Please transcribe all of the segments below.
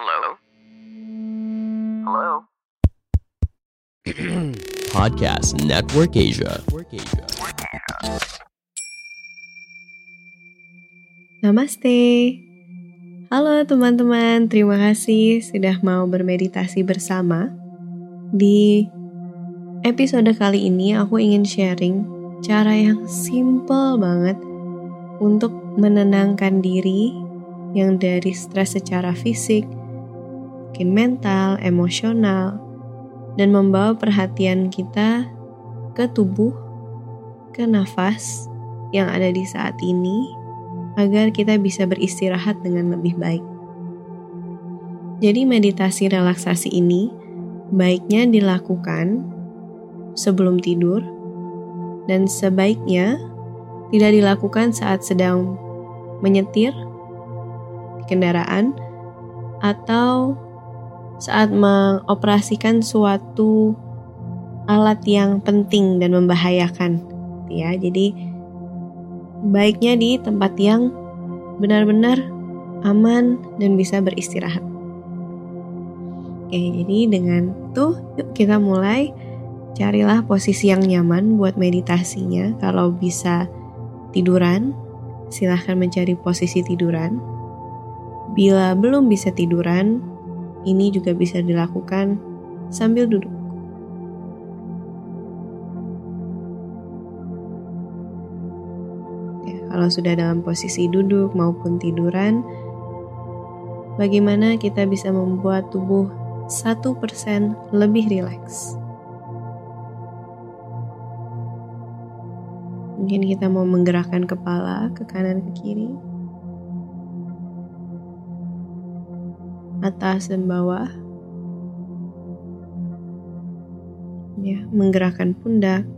Hello? Hello? Podcast Network Asia. Namaste. Halo teman-teman, terima kasih sudah mau bermeditasi bersama. Di episode kali ini aku ingin sharing cara yang simple banget untuk menenangkan diri yang dari stres secara fisik, mungkin mental, emosional, dan membawa perhatian kita ke tubuh, ke nafas yang ada di saat ini, agar kita bisa beristirahat dengan lebih baik. Jadi, meditasi relaksasi ini baiknya dilakukan sebelum tidur, dan sebaiknya tidak dilakukan saat sedang menyetir kendaraan atau saat mengoperasikan suatu alat yang penting dan membahayakan ya. Jadi baiknya di tempat yang benar-benar aman dan bisa beristirahat. Oke, jadi dengan itu yuk kita mulai carilah posisi yang nyaman buat meditasinya. Kalau bisa tiduran, silahkan mencari posisi tiduran. Bila belum bisa tiduran, ini juga bisa dilakukan sambil duduk. Ya, kalau sudah dalam posisi duduk maupun tiduran, bagaimana kita bisa membuat tubuh 1% lebih rileks? Mungkin kita mau menggerakkan kepala ke kanan ke kiri. Atas dan bawah. Ya, menggerakkan pundak.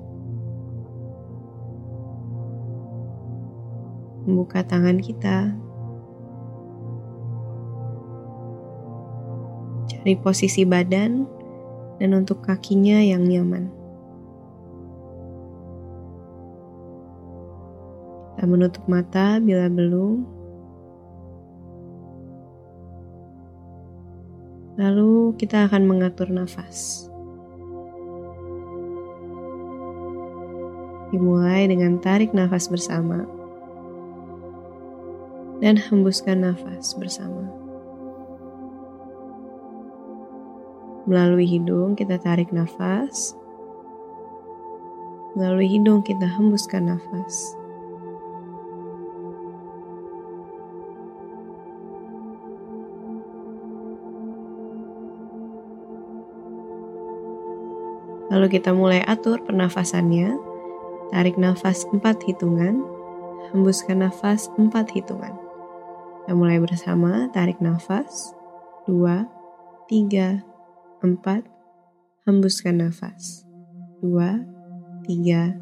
Membuka tangan kita. Cari posisi badan dan untuk kakinya yang nyaman. Kita menutup mata bila belum. Lalu kita akan mengatur nafas. Dimulai dengan tarik nafas bersama dan hembuskan nafas bersama. Melalui hidung kita tarik nafas. Melalui hidung kita hembuskan nafas. Lalu kita mulai atur pernafasannya. Tarik nafas 4 hitungan, hembuskan nafas 4 hitungan. Kita mulai bersama, tarik nafas 2, 3, 4, hembuskan nafas 2, 3,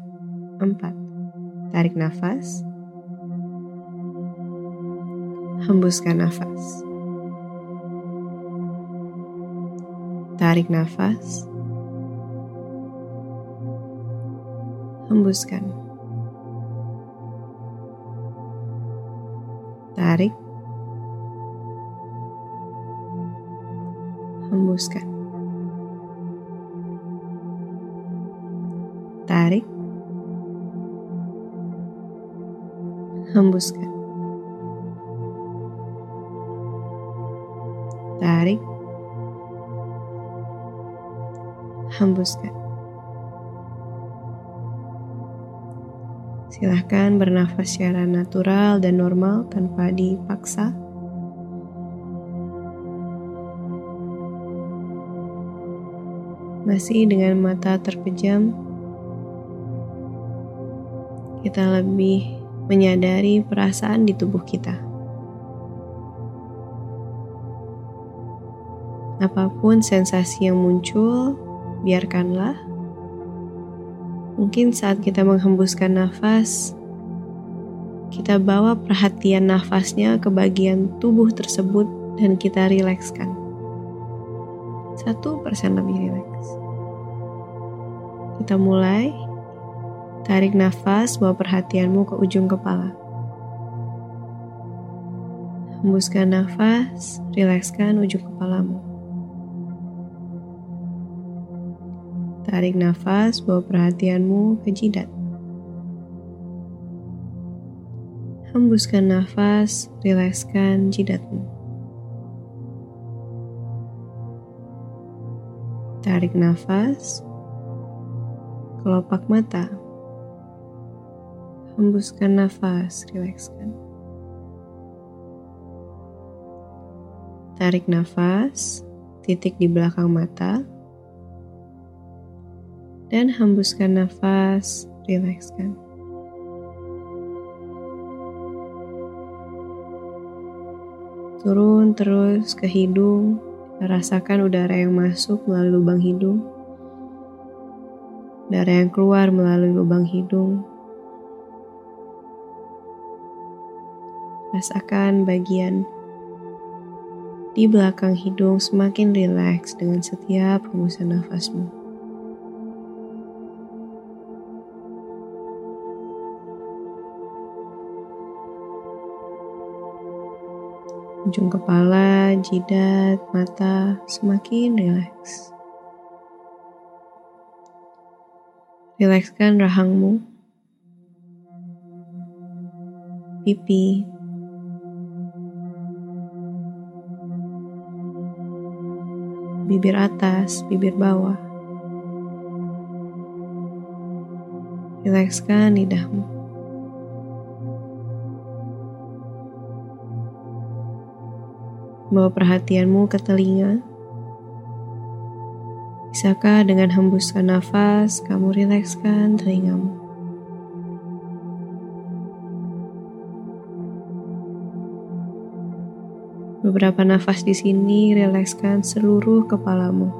4. Tarik nafas, hembuskan nafas. Tarik nafas, hembuskan. Tarik, hembuskan. Tarik, hembuskan. Tarik, hembuskan. Silahkan bernafas secara natural dan normal tanpa dipaksa. Masih dengan mata terpejam, kita lebih menyadari perasaan di tubuh kita. Apa pun sensasi yang muncul, biarkanlah Mungkin saat kita menghembuskan nafas, kita bawa perhatian nafasnya ke bagian tubuh tersebut dan kita rilekskan. Satu persen lebih rileks. Kita mulai, tarik nafas, bawa perhatianmu ke ujung kepala. Hembuskan nafas, rilekskan ujung kepalamu. Tarik nafas, bawa perhatianmu ke jidat. Hembuskan nafas, rilekskan jidatmu. Tarik nafas, kelopak mata. Hembuskan nafas, rilekskan. Tarik nafas, titik di belakang mata. Dan hembuskan nafas, rilekskan. Turun terus ke hidung, rasakan udara yang masuk melalui lubang hidung. Udara yang keluar melalui lubang hidung. Rasakan bagian di belakang hidung semakin rileks dengan setiap hembusan nafasmu. Ujung kepala, jidat, mata semakin rileks. Rilekskan rahangmu, pipi, bibir atas, bibir bawah. Rilekskan lidahmu. Bawa perhatianmu ke telinga. Bisakah dengan hembuskan nafas, kamu rilekskan telingamu? Beberapa nafas di sini rilekskan seluruh kepalamu.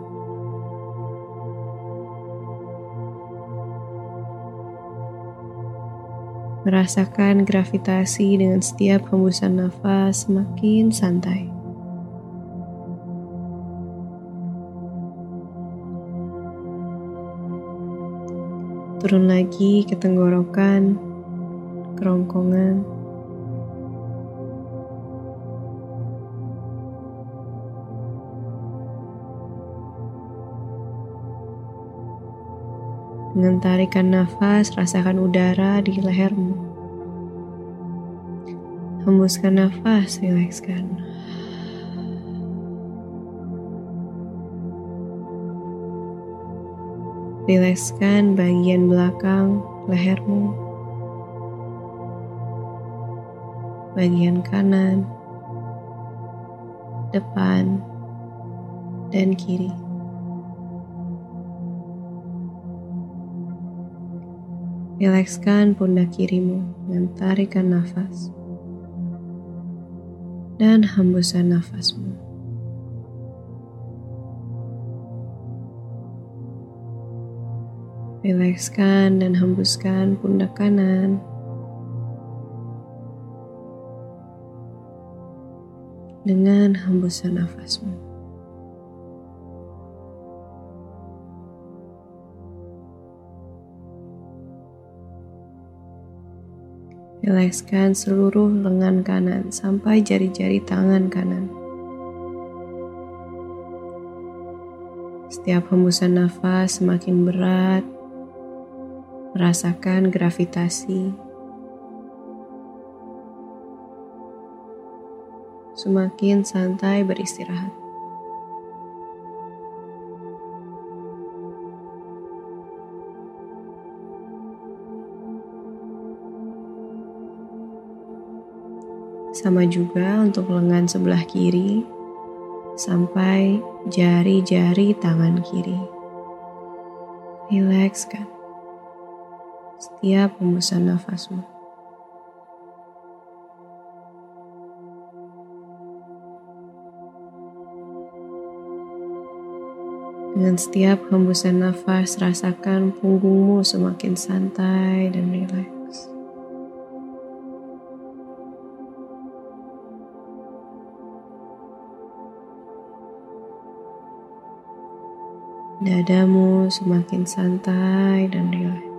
Merasakan gravitasi dengan setiap hembusan nafas semakin santai. Turun lagi ke tenggorokan, kerongkongan, Dengan tarikan nafas, rasakan udara di lehermu. Hembuskan nafas, rilekskan. Rilekskan bagian belakang lehermu. Bagian kanan, depan, dan kiri. Rilekskan pundak kirimu dengan tarikan nafas dan hembusan nafasmu. Rilekskan dan hembuskan pundak kanan. Dengan hembusan nafasmu. Rilekskan seluruh lengan kanan sampai jari-jari tangan kanan. Setiap hembusan nafas semakin berat, merasakan gravitasi. Semakin santai beristirahat. Sama juga untuk lengan sebelah kiri sampai jari-jari tangan kiri. Rilekskan setiap hembusan nafasmu. Dengan setiap hembusan nafas, rasakan punggungmu semakin santai dan rileks. Dadamu semakin santai dan rileks.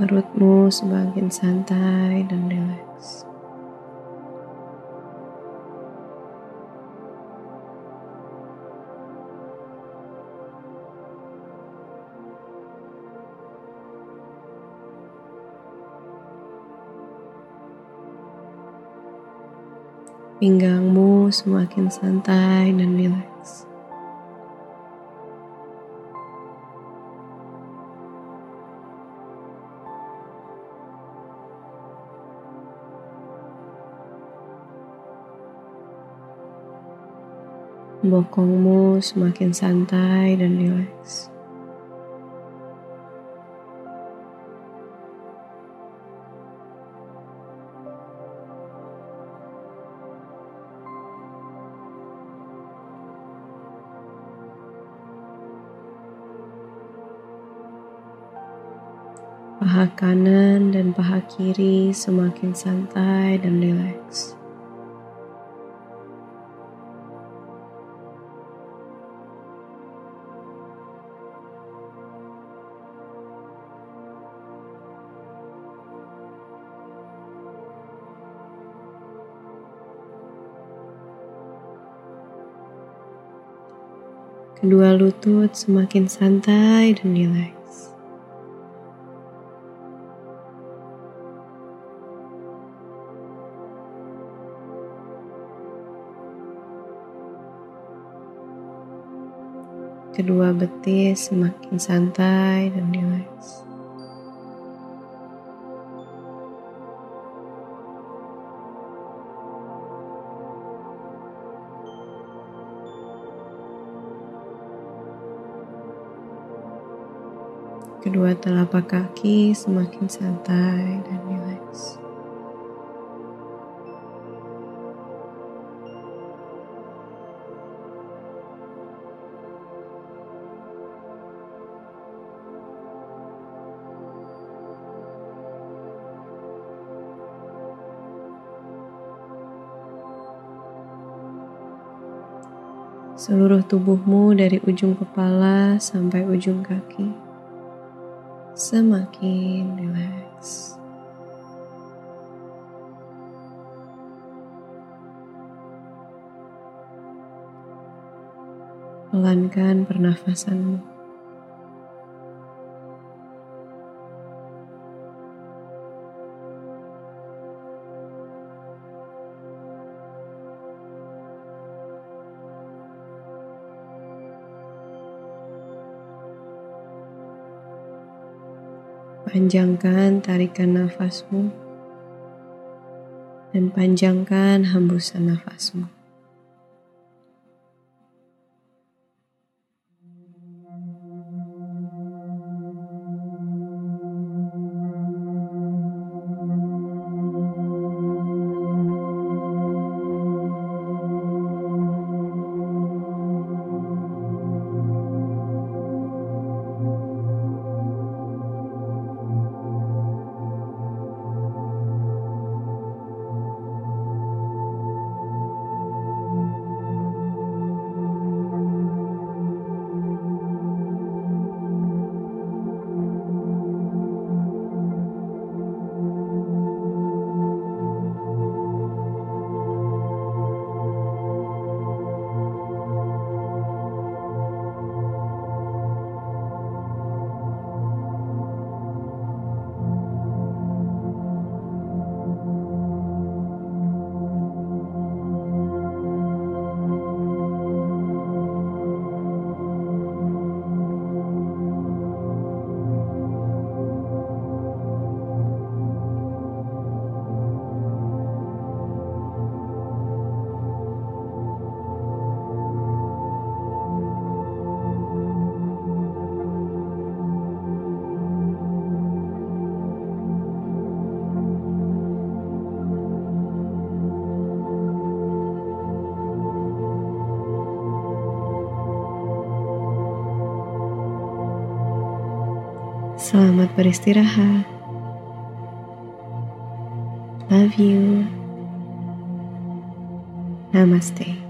Perutmu semakin santai dan rileks. Pinggangmu semakin santai dan rileks. Bokongmu semakin santai dan rileks. Paha kanan dan paha kiri semakin santai dan rileks. Kedua lutut semakin santai dan rileks. Kedua betis semakin santai dan rileks. Kedua telapak kaki semakin santai dan rileks. Seluruh tubuhmu dari ujung kepala sampai ujung kaki semakin rileks. Pelankan pernafasanmu. Panjangkan tarikan nafasmu dan panjangkan hembusan nafasmu. Selamat beristirahat. Love you. Namaste.